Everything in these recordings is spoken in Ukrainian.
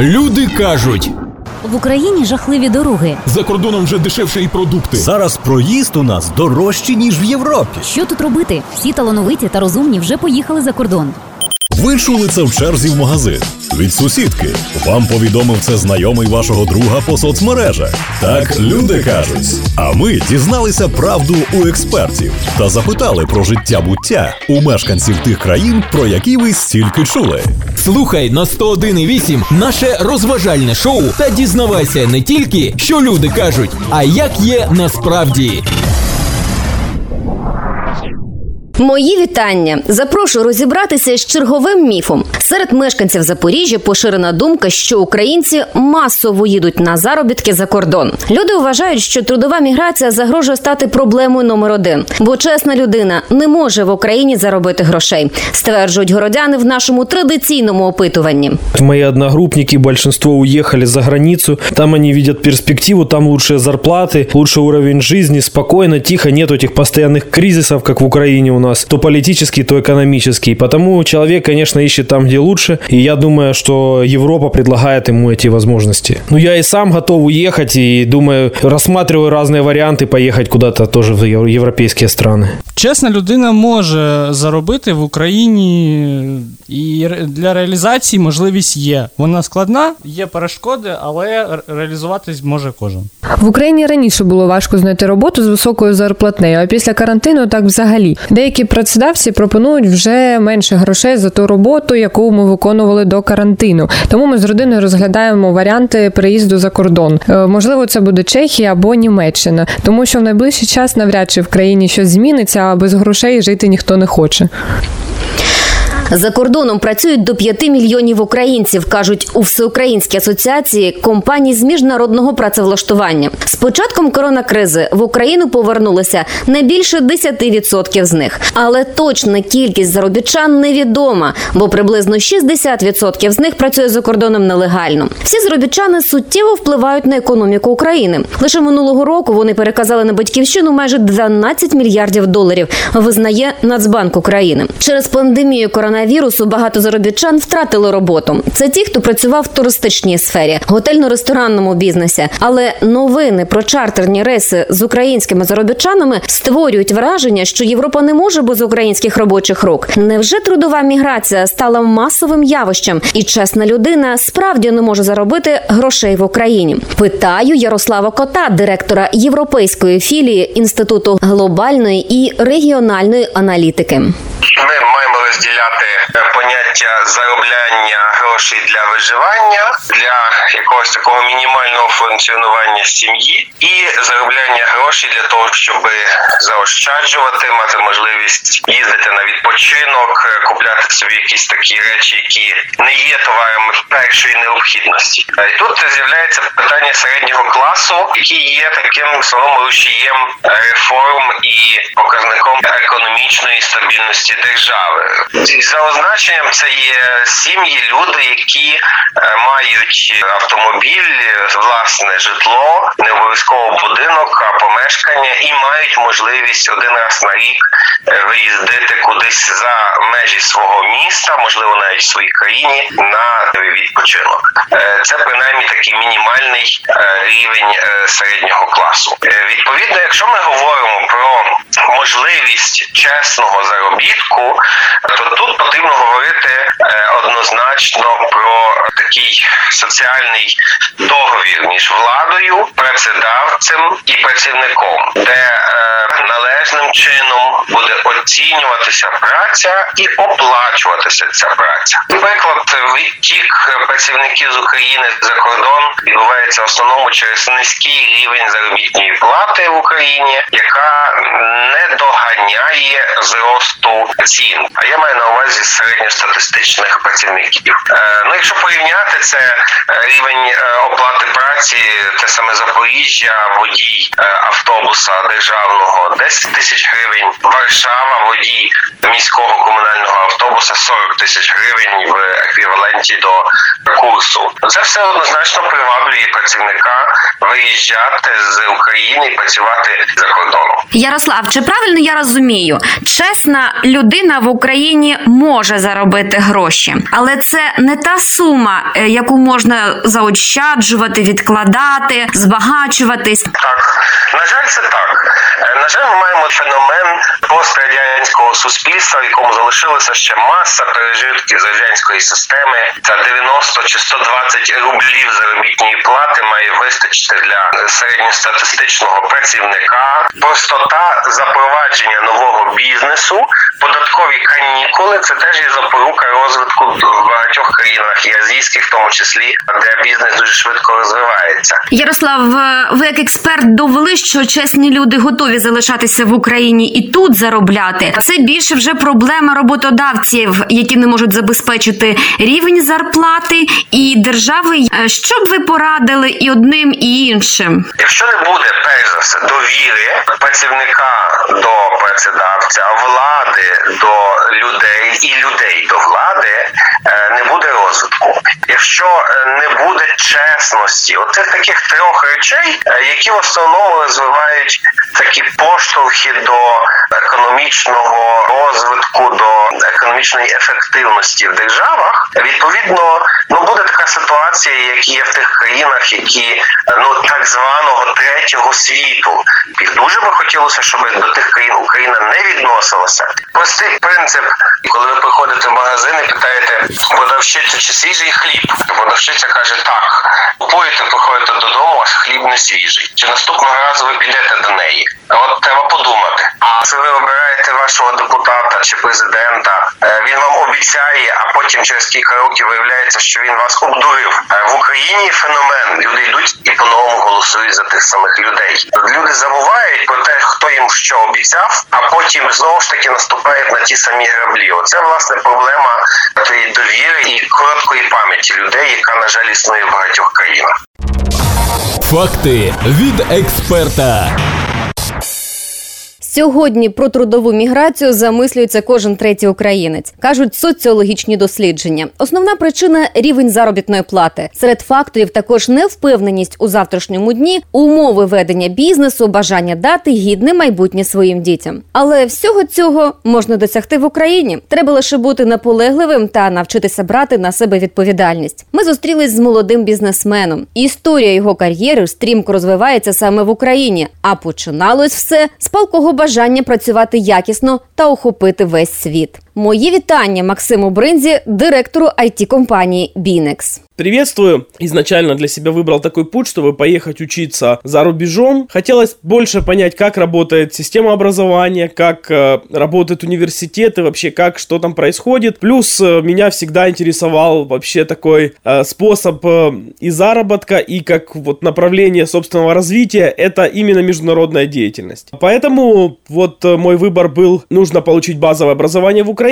Люди кажуть, В Україні жахливі дороги. за кордоном вже дешевше і продукти. Зараз проїзд у нас дорожчий, ніж в Європі. Що тут робити? Всі талановиті та розумні вже поїхали за кордон. Ви чули це в черзі в магазин від сусідки. Вам повідомив це знайомий вашого друга по соцмережах. Так люди кажуть. А ми дізналися правду у експертів та запитали про життя буття у мешканців тих країн, про які ви стільки чули. Слухай на 101,8 наше розважальне шоу та дізнавайся не тільки, що люди кажуть, а як є насправді. Мої вітання. Запрошую розібратися з черговим міфом. Серед мешканців Запоріжжя поширена думка, що українці масово їдуть на заробітки за кордон. Люди вважають, що трудова міграція загрожує стати проблемою номер один, бо чесна людина не може в Україні заробити грошей, стверджують городяни в нашому традиційному опитуванні. Мои одногруппники, большинство уехали за границу. Там они видят перспективу, там лучшие зарплаты, лучший уровень жизни, спокойно, тихо, нет этих постоянных кризисов, как в Украине у нас, то политический, то экономический. Потому человек, конечно, ищет там, где лучше. И я думаю, что Европа предлагает ему эти возможности. Ну, я и сам готов уехать и думаю, рассматриваю разные варианты поехать куда-то тоже в ев- европейские страны. Чесна людина може заробити в Україні, для реалізації можливість є. Вона складна, є перешкоди, але реалізуватись може кожен. В Україні раніше було важко знайти роботу з високою зарплатнею, а після карантину так взагалі. Деякі працедавці пропонують вже менше грошей за ту роботу, яку ми виконували до карантину. Тому ми з родиною розглядаємо варіанти переїзду за кордон. Е, Можливо, це буде Чехія або Німеччина, тому що в найближчий час навряд чи в країні щось зміниться, а без грошей жити ніхто не хоче. За кордоном працюють до 5 мільйонів українців, кажуть у всеукраїнській асоціації компаній з міжнародного працевлаштування. З початком коронакризи в Україну повернулося не більше 10% з них, але точна кількість заробітчан невідома, бо приблизно 60% з них працює за кордоном нелегально. Всі заробітчани суттєво впливають на економіку України. Лише минулого року вони переказали на батьківщину майже 12 мільярдів доларів. Визнає Нацбанк України через пандемію коронавірусу. Багато заробітчан втратили роботу. Це ті, хто працював в туристичній сфері, готельно-ресторанному бізнесі. Але новини про чартерні рейси з українськими заробітчанами створюють враження, що Європа не може без українських робочих рук. Невже трудова міграція стала масовим явищем, і чесна людина справді не може заробити грошей в Україні? Питаю Ярослава Кота, директора європейської філії інституту глобальної і регіональної аналітики. Ми розділяти е, поняття заробляння грошей для виживання, для якогось такого мінімального функціонування сім'ї, і заробляння грошей для того, щоб заощаджувати, мати можливість їздити на відпочинок, е, купляти собі якісь такі речі, які не є товарами першої необхідності. Е, І тут з'являється питання середнього класу, який є таким словом рушієм реформ і показником економічної стабільності держави. За означенням це є сім'ї, люди, які е, мають автомобіль, власне житло, не обов'язково будинок, а помешкання, і мають можливість один раз на рік е, виїздити кудись за межі свого міста, можливо, навіть в своїй країні на відпочинок. Е, Це принаймні такий мінімальний рівень середнього класу. Відповідно, якщо ми говоримо про можливість чесного заробітку, то тут потрібно говорити е, однозначно такий соціальний договір між владою, працедавцем і працівником, де е, належним чином буде оцінюватися праця і оплачуватися ця праця. Наприклад, відтік працівників з України за кордон відбувається в основному через низький рівень заробітної плати в Україні, яка не доганяє зросту цін. А я маю на увазі середньостатистичних працівників. Е, ну, якщо порівняти це е, рівень е, оплати праці, те саме Запоріжжя, водій е, автобуса державного 10 тисяч гривень, Варшава, водій міського комунального автобуса обійшлося 40 тисяч гривень в еквіваленті до курсу. Це все однозначно приваблює працівника виїжджати з України і працювати за кордоном. Ярослав, чи правильно я розумію? Чесна людина в Україні може заробити гроші, але це не та сума, яку можна заощаджувати, відкладати, збагачуватись. Так, на жаль, це так. Е, На жаль, ми маємо феномен пострадянського суспільства, в якому залишилася ще маса пережитків з радянської системи. Та 90 чи 120 рублів заробітної плати має вистачити для середньостатистичного працівника. Простота запровадження нового бізнесу, податкові канікули це теж є запорука розвитку багатьох країнах, і азійських, в тому числі, де бізнес дуже швидко розвивається. Ярослав, е, ви як експерт довели, що чесні люди готові залишатися в Україні і тут заробляти. Це більше вже проблема роботодавців, які не можуть забезпечити рівень зарплати і держави. Е, Що б ви порадили і одним, і іншим? Якщо не буде перш за все довіри працівника до працедавця, влади до людей і людей до влади, е, не буде. Якщо е, не буде чесності, оцих таких трьох речей, е, які в основному розвивають такі поштовхи до економічного розвитку, до економічної ефективності в державах, відповідно, ну буде така ситуація, як є в тих країнах, які ну так званого третього світу. І дуже би хотілося, щоб до тих країн Україна не відносилася. Простий принцип, коли ви приходите в магазин і питаєте продавщицю, чи свіжий хліб, продавщиця каже так. Купуєте, приходите додому, аж хліб не свіжий. Чи наступного разу ви підете до неї? От треба подумати. А це ви обираєте вашого депутата чи президента, е, він вам обіцяє, а потім через кілька років виявляється, що він вас обдурив. Е, В Україні феномен. Люди йдуть і по-новому голосують за тих самих людей. Люди забувають про те, хто їм що обіцяв, а потім знову ж таки наступають на ті самі граблі. Оце власне проблема тієї довіри і короткої пам'яті людей, яка на жаль існує в багатьох країнах. Факти від експерта. Сьогодні про трудову міграцію замислюється кожен третій українець, кажуть соціологічні дослідження. Основна причина рівень заробітної плати. Серед факторів також невпевненість у завтрашньому дні, умови ведення бізнесу, бажання дати гідне майбутнє своїм дітям. Але всього цього можна досягти в Україні. Треба лише бути наполегливим та навчитися брати на себе відповідальність. Ми зустрілись з молодим бізнесменом. Історія його кар'єри стрімко розвивається саме в Україні, а починалось все з палкого бажання працювати якісно та охопити весь світ. Мої вітання Максиму Бринзі, директору it компанії Binex. Приветствую. Изначально для себя выбрал такой путь, чтобы поехать учиться за рубежом. Хотелось больше понять, как работает система образования, как э, работает университет и вообще как, что там происходит. Плюс э, меня всегда интересовал вообще такой э, способ э, и заработка, и как вот направление собственного развития, это именно международная деятельность. Поэтому вот э, мой выбор был, нужно получить базовое образование в Украине,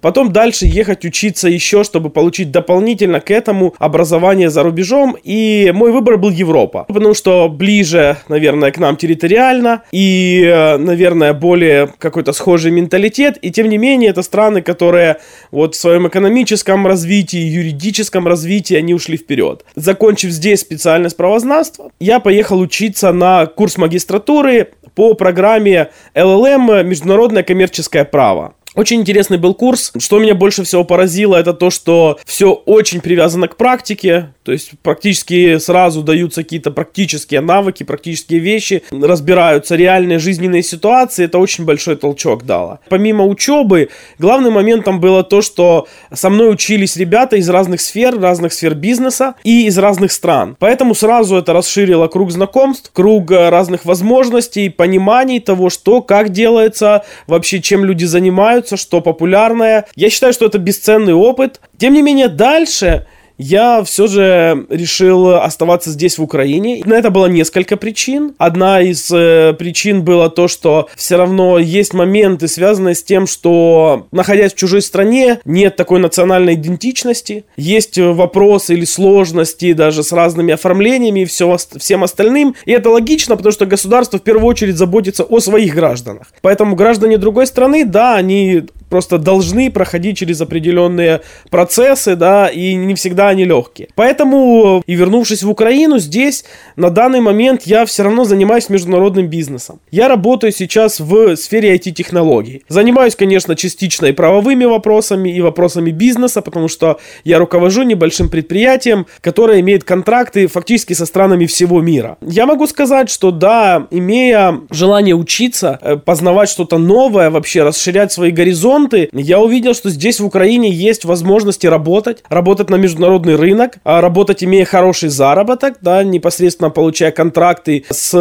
потом дальше ехать учиться еще, чтобы получить дополнительно к этому образование за рубежом, и мой выбор был Европа, потому что ближе, наверное, к нам территориально, и, э, наверное, более какой-то схожий менталитет, и тем не менее, это страны, которые вот в своем экономическом развитии, юридическом развитии, они ушли вперед. Закончив здесь специальность правознавства, я поехал учиться на курс магистратуры по программе LLM «Международное коммерческое право». Очень интересный был курс. Что меня больше всего поразило, это то, что все очень привязано к практике. То есть практически сразу даются какие-то практические навыки, практические вещи, разбираются реальные жизненные ситуации. Это очень большой толчок дало. Помимо учебы, главным моментом было то, что со мной учились ребята из разных сфер, разных сфер бизнеса и из разных стран. Поэтому сразу это расширило круг знакомств, круг э, разных возможностей, пониманий того, что, как делается, вообще чем люди занимаются, что популярное. Я считаю, что это бесценный опыт. Тем не менее, дальше я все же решил оставаться здесь, в Украине. На это было несколько причин. Одна из э, причин была то, что все равно есть моменты, связанные с тем, что, находясь в чужой стране, нет такой национальной идентичности. Есть э, вопросы или сложности даже с разными оформлениями и все, всем остальным. И это логично, потому что государство в первую очередь заботится о своих гражданах. Поэтому граждане другой страны, да, они просто должны проходить через определенные процессы, да, и не всегда они легкие. Поэтому, и вернувшись в Украину, здесь на данный момент я все равно занимаюсь международным бизнесом. Я работаю сейчас в сфере IT-технологий. Занимаюсь, конечно, частично и правовыми вопросами, и вопросами бизнеса, потому что я руковожу небольшим предприятием, которое имеет контракты фактически со странами всего мира. Я могу сказать, что да, имея желание учиться, э, познавать что-то новое, вообще расширять свои горизонты, я увидел, что здесь в Украине есть возможности работать, работать на международный рынок, а работать имея хороший заработок, да, непосредственно получая контракты с,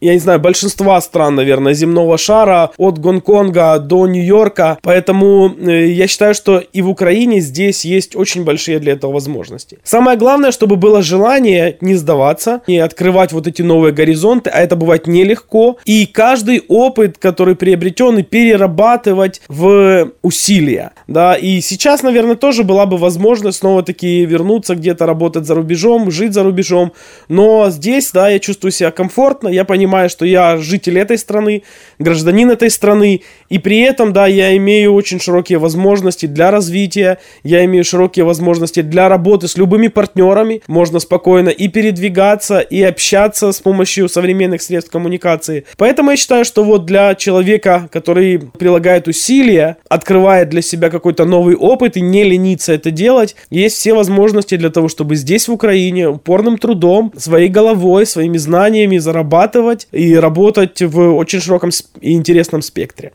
я не знаю, большинства стран, наверное, земного шара, от Гонконга до Нью-Йорка, поэтому э, я считаю, что и в Украине здесь есть очень большие для этого возможности. Самое главное, чтобы было желание не сдаваться, не открывать вот эти новые горизонты, а это бывает нелегко, и каждый опыт, который приобретен, и перерабатывать в усилия, да, и сейчас, наверное, тоже была бы возможность снова-таки вернуться где-то работать за рубежом, жить за рубежом, но здесь, да, я чувствую себя комфортно, я понимаю, что я житель этой страны, гражданин этой страны, и при этом, да, я имею очень широкие возможности для развития, я имею широкие возможности для работы с любыми партнерами, можно спокойно и передвигаться, и общаться с помощью современных средств коммуникации. Поэтому я считаю, что вот для человека, который прилагает усилия, открывает для себя какой-то новый опыт и не ленится это делать, есть все возможности для того, чтобы здесь, в Украине, упорным трудом, своей головой, своими знаниями зарабатывать и работать в очень широком и интересном спектре.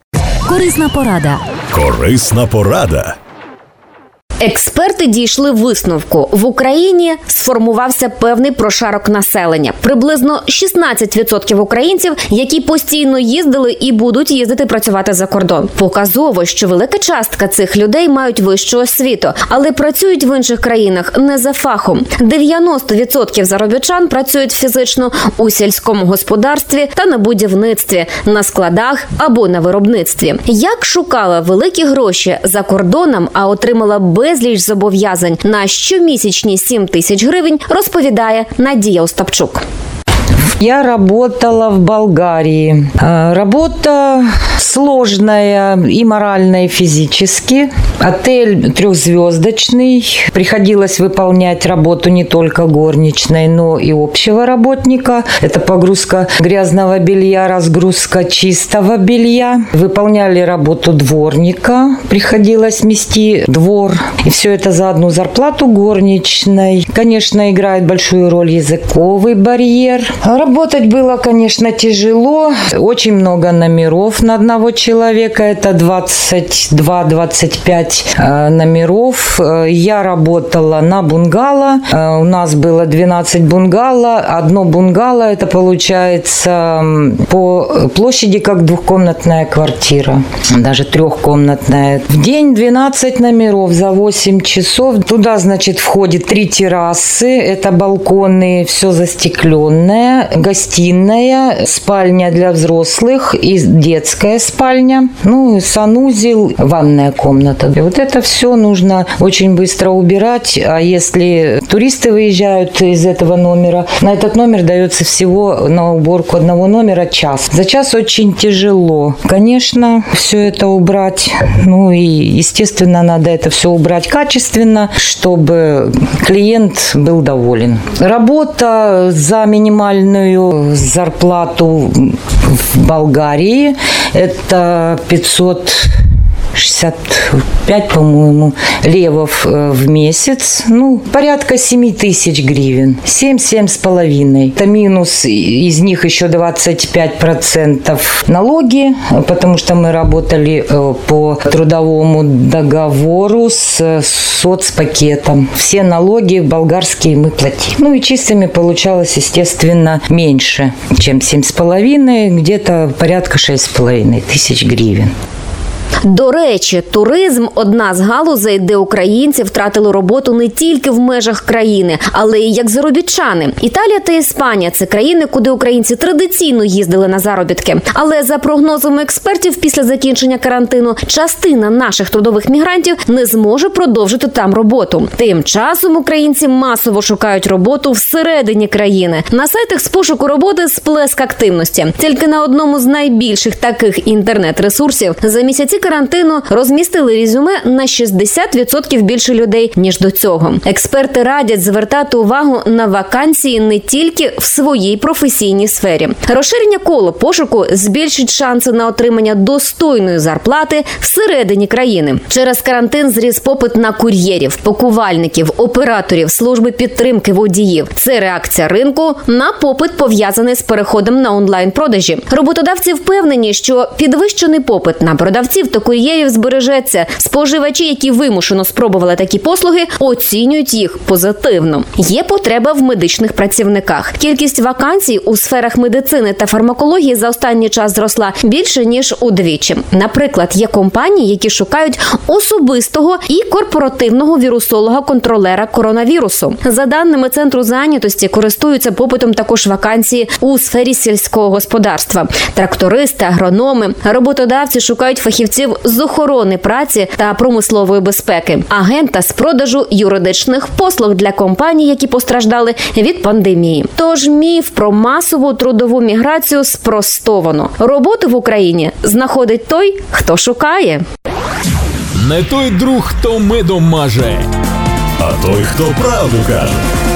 Корисна порада. Корисна порада. Експерти дійшли висновку: в Україні сформувався певний прошарок населення, приблизно 16% українців, які постійно їздили і будуть їздити працювати за кордон. Показово, що велика частка цих людей мають вищу освіту, але працюють в інших країнах не за фахом. 90% заробітчан працюють фізично у сільському господарстві та на будівництві, на складах або на виробництві. Як шукала великі гроші за кордоном, а отримала безліч зобов'язань на щомісячні 7 тисяч гривень, розповідає Надія Остапчук. Я работала в Болгарии. А, Работа сложная и морально, и физически. Отель трехзвездочный. Приходилось выполнять работу не только горничной, но и общего работника. Это погрузка грязного белья, разгрузка чистого белья. Выполняли работу дворника. Приходилось мести двор. И все это за одну зарплату горничной. Конечно, играет большую роль языковый барьер. Работать было, конечно, тяжело. Очень много номеров на одного человека. Это 22-25 э, номеров. Э, Я работала на бунгало. Э, У нас было 12 бунгало. Одно бунгало, это получается по площади как двухкомнатная квартира. Даже трехкомнатная. В день 12 номеров за 8 часов. Туда, значит, входит три террасы. Это балконы, все застекленное. Гостиная, спальня для взрослых и детская спальня. Ну, санузел, ванная комната. И вот это все нужно очень быстро убирать. А если туристы выезжают из этого номера, на этот номер дается всего на уборку одного номера час. За час очень тяжело. Конечно, все это убрать. Ну и, естественно, надо это все убрать качественно, чтобы клиент был доволен. Работа за минимальную зарплату в Болгарии это 500 65, по-моему, левов э, в месяц. Ну, порядка 7 тысяч гривен. 7-7 с половиной. Это минус, из них еще 25% налоги, потому что мы работали э, по трудовому договору с соцпакетом. Все налоги болгарские мы платим. Ну и чистыми получалось, естественно, меньше, чем 7,5, где-то порядка 6,5 тысяч гривен. До речі, туризм одна з галузей, де українці втратили роботу не тільки в межах країни, але й як заробітчани. Італія та Іспанія це країни, куди українці традиційно їздили на заробітки. Але за прогнозами експертів, після закінчення карантину частина наших трудових мігрантів не зможе продовжити там роботу. Тим часом українці масово шукають роботу всередині країни на сайтах з пошуку роботи сплеск активності. Тільки на одному з найбільших таких інтернет-ресурсів за місяці часи карантину розмістили резюме на 60% більше людей ніж до цього. Експерти радять звертати увагу на вакансії не тільки в своїй професійній сфері. Розширення коло пошуку збільшить шанси на отримання достойної зарплати всередині країни. Через карантин зріс попит на кур'єрів, пакувальників, операторів, служби підтримки водіїв. Це реакція ринку на попит пов'язаний з переходом на онлайн продажі. Роботодавці впевнені, що підвищений попит на продавців та кур'єрів збережеться. Споживачі, які вимушено спробували такі послуги, оцінюють їх позитивно. Є потреба в медичних працівниках. Кількість вакансій у сферах медицини та фармакології за останній час зросла більше ніж удвічі. Наприклад, є компанії, які шукають особистого і корпоративного вірусолога-контролера коронавірусу. За даними центру зайнятості, користуються попитом також вакансії у сфері сільського господарства. Трактористи, агрономи, роботодавці шукають фахівців з охорони праці та промислової безпеки, агента з продажу юридичних послуг для компаній, які постраждали від пандемії. Тож міф про масову трудову міграцію спростовано. Роботу в Україні знаходить той, хто шукає. Не той друг, хто медом маже. А той, хто правду каже.